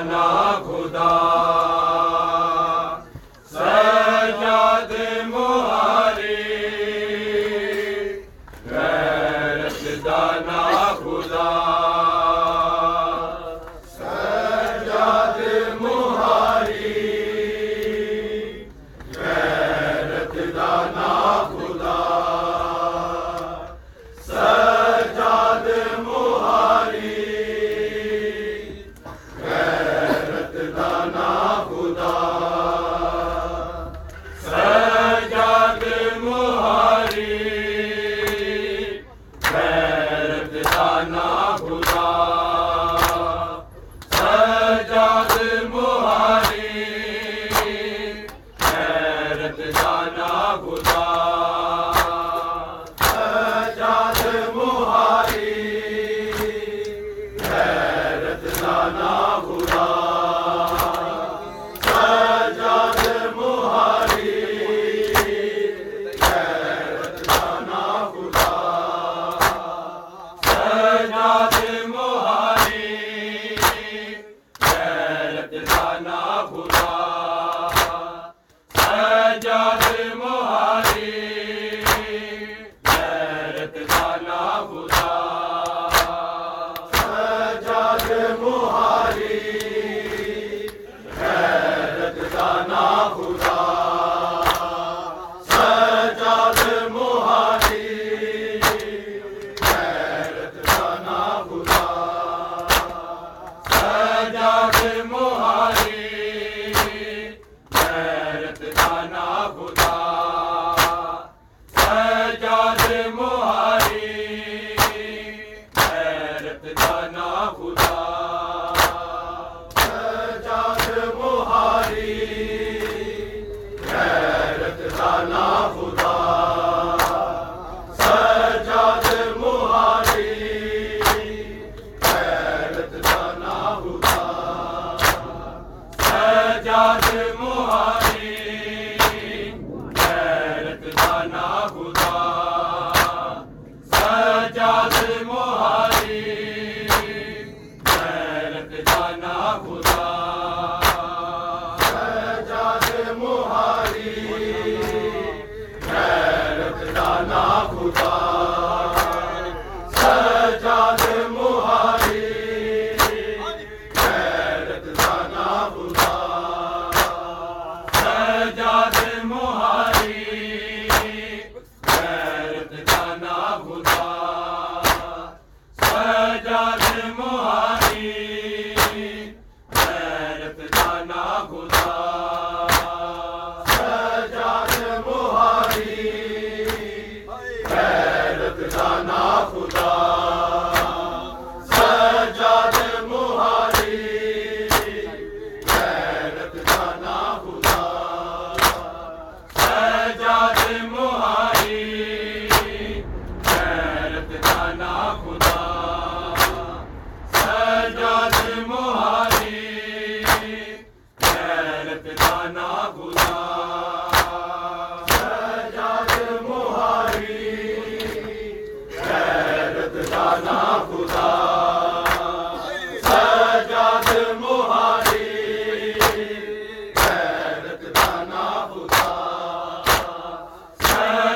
نام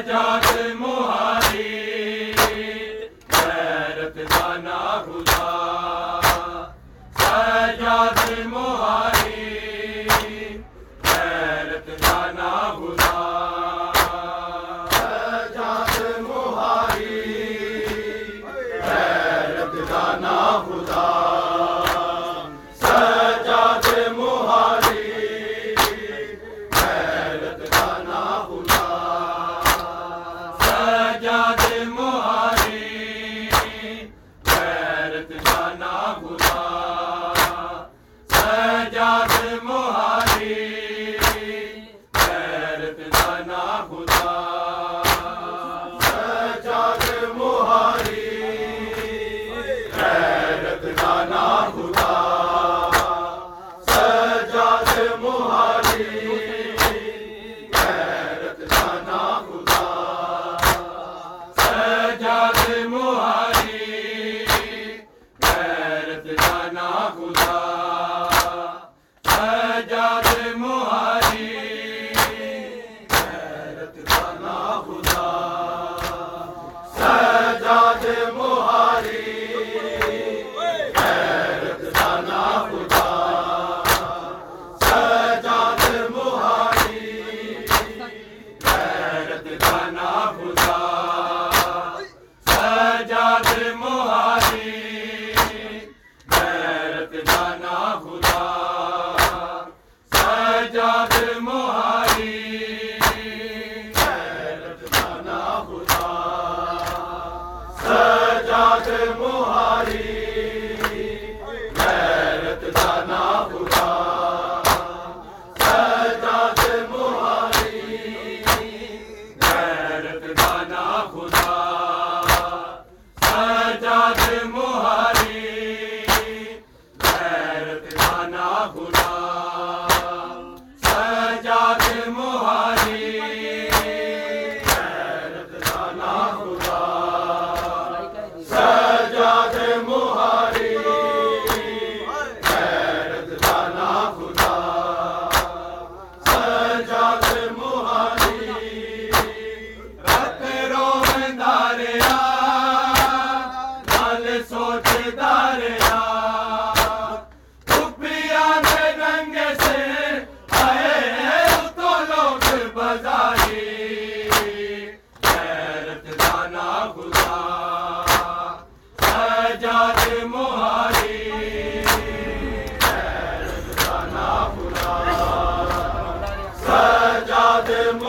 جاتا سجاد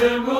سجاد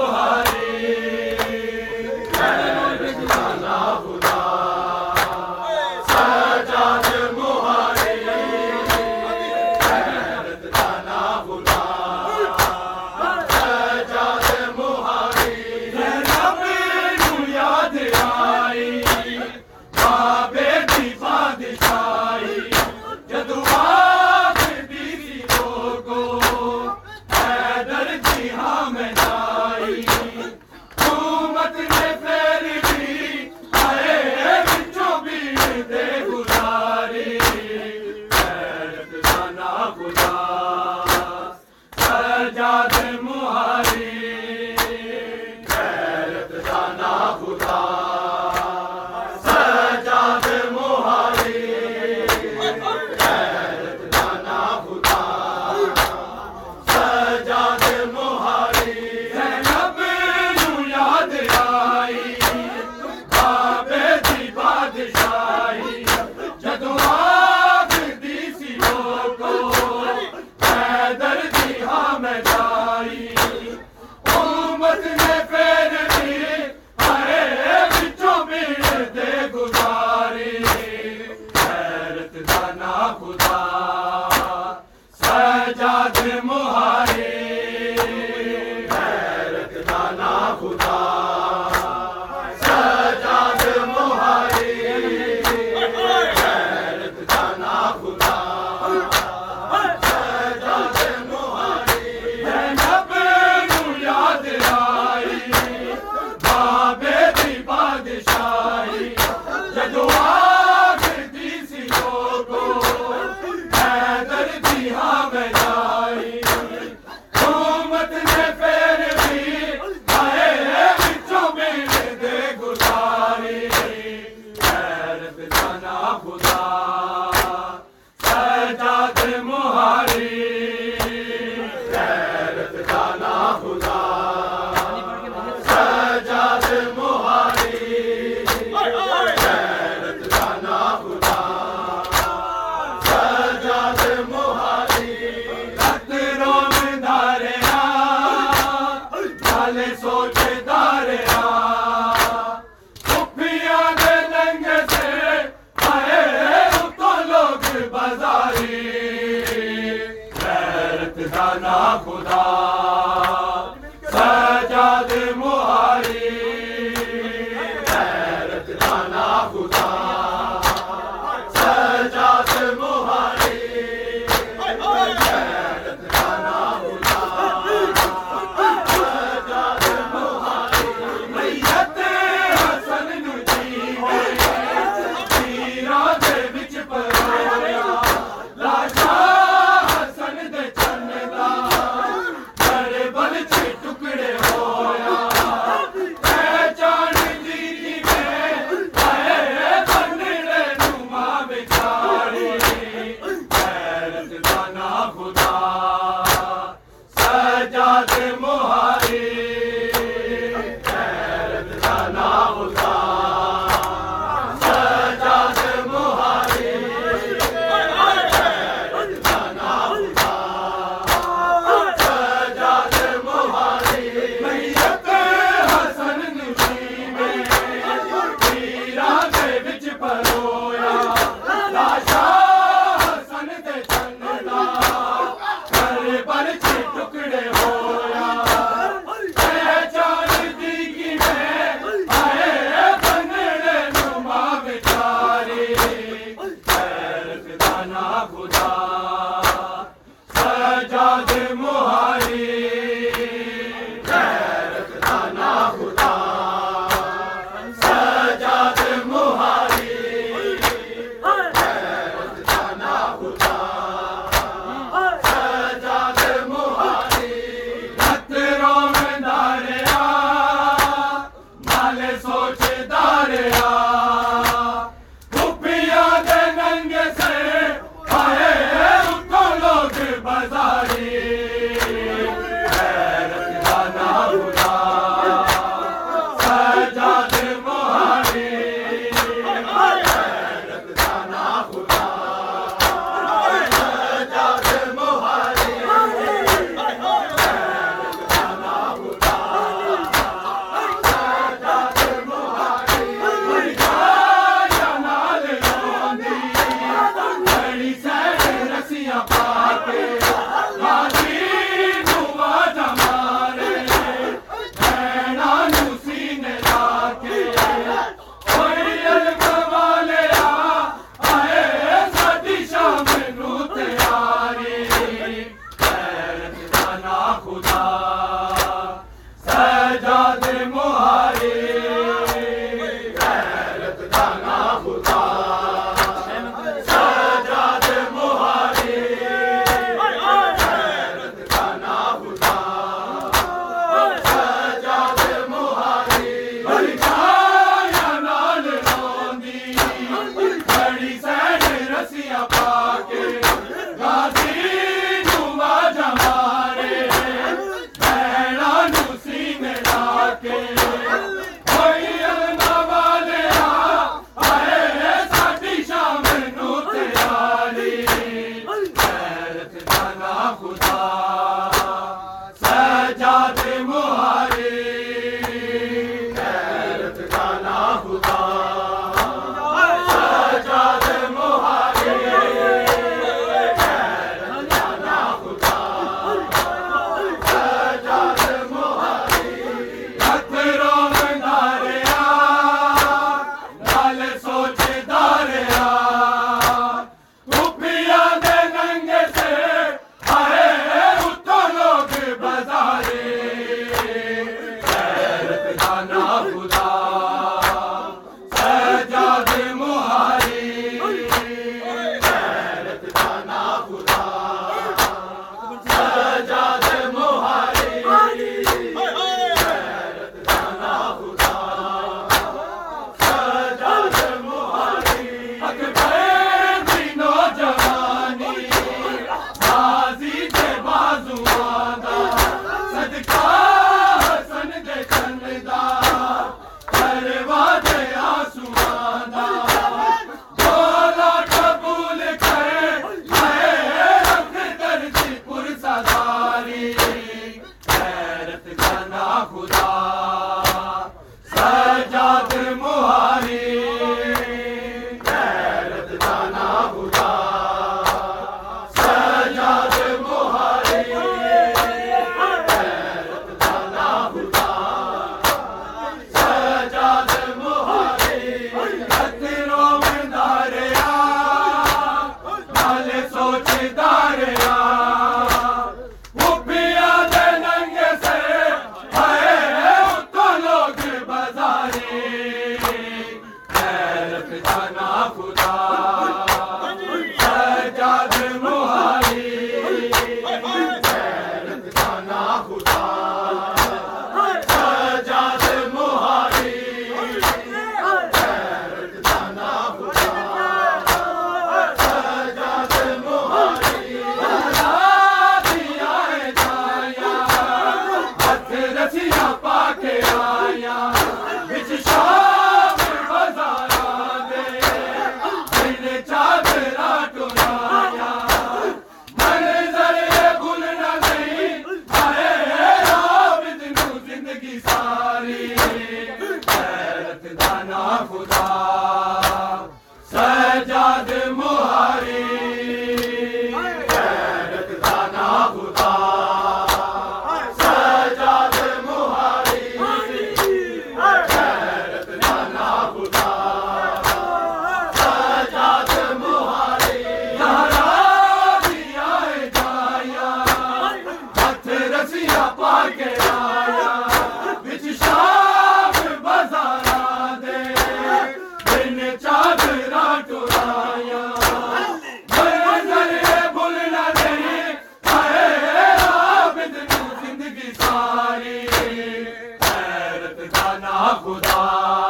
خدا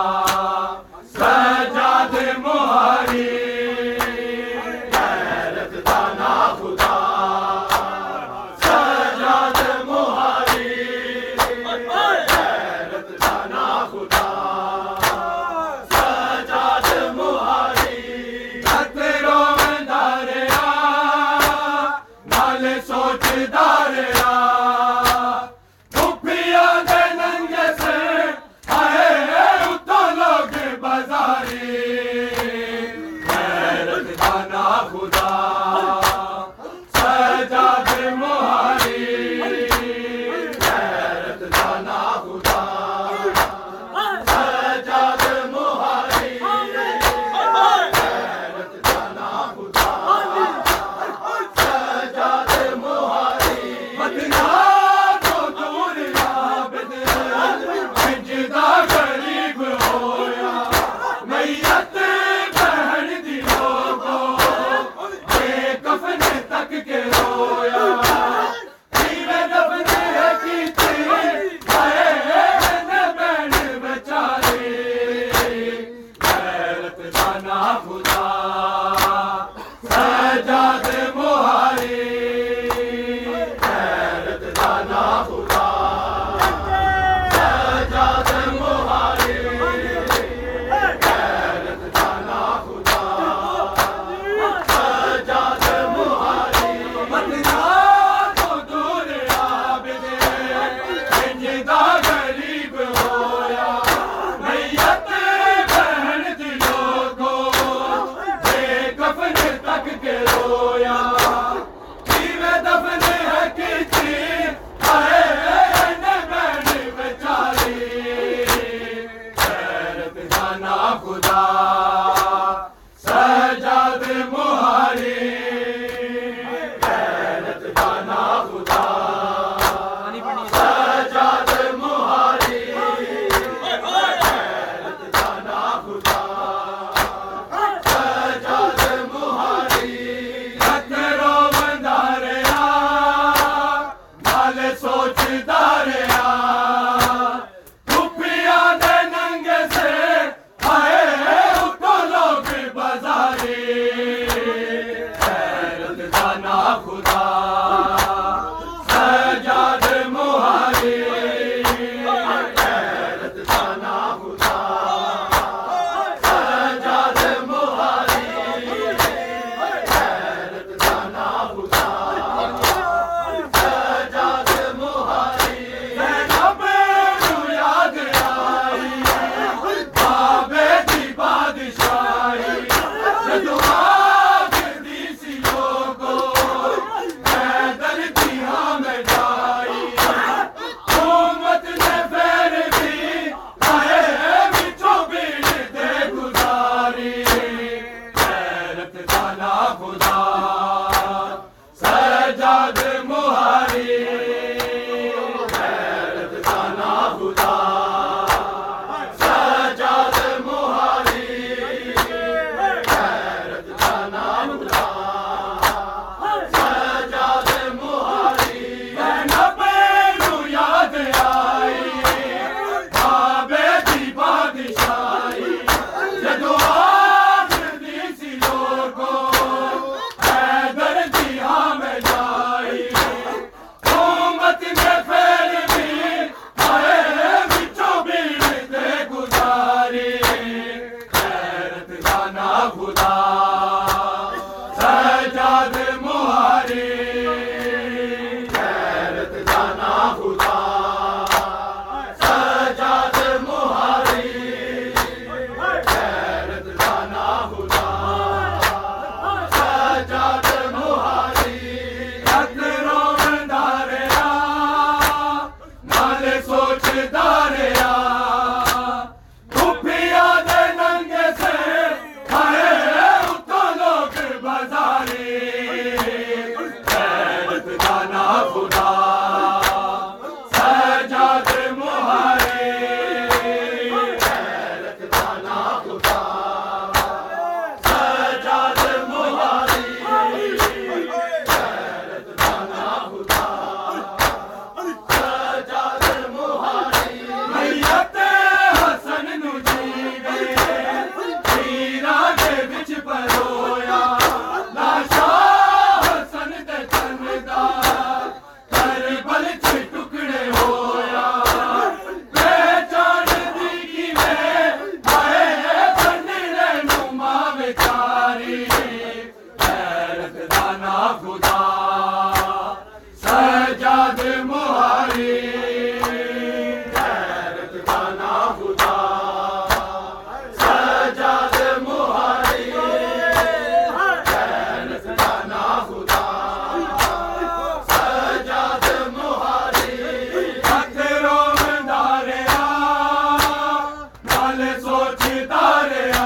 سوچتا رہے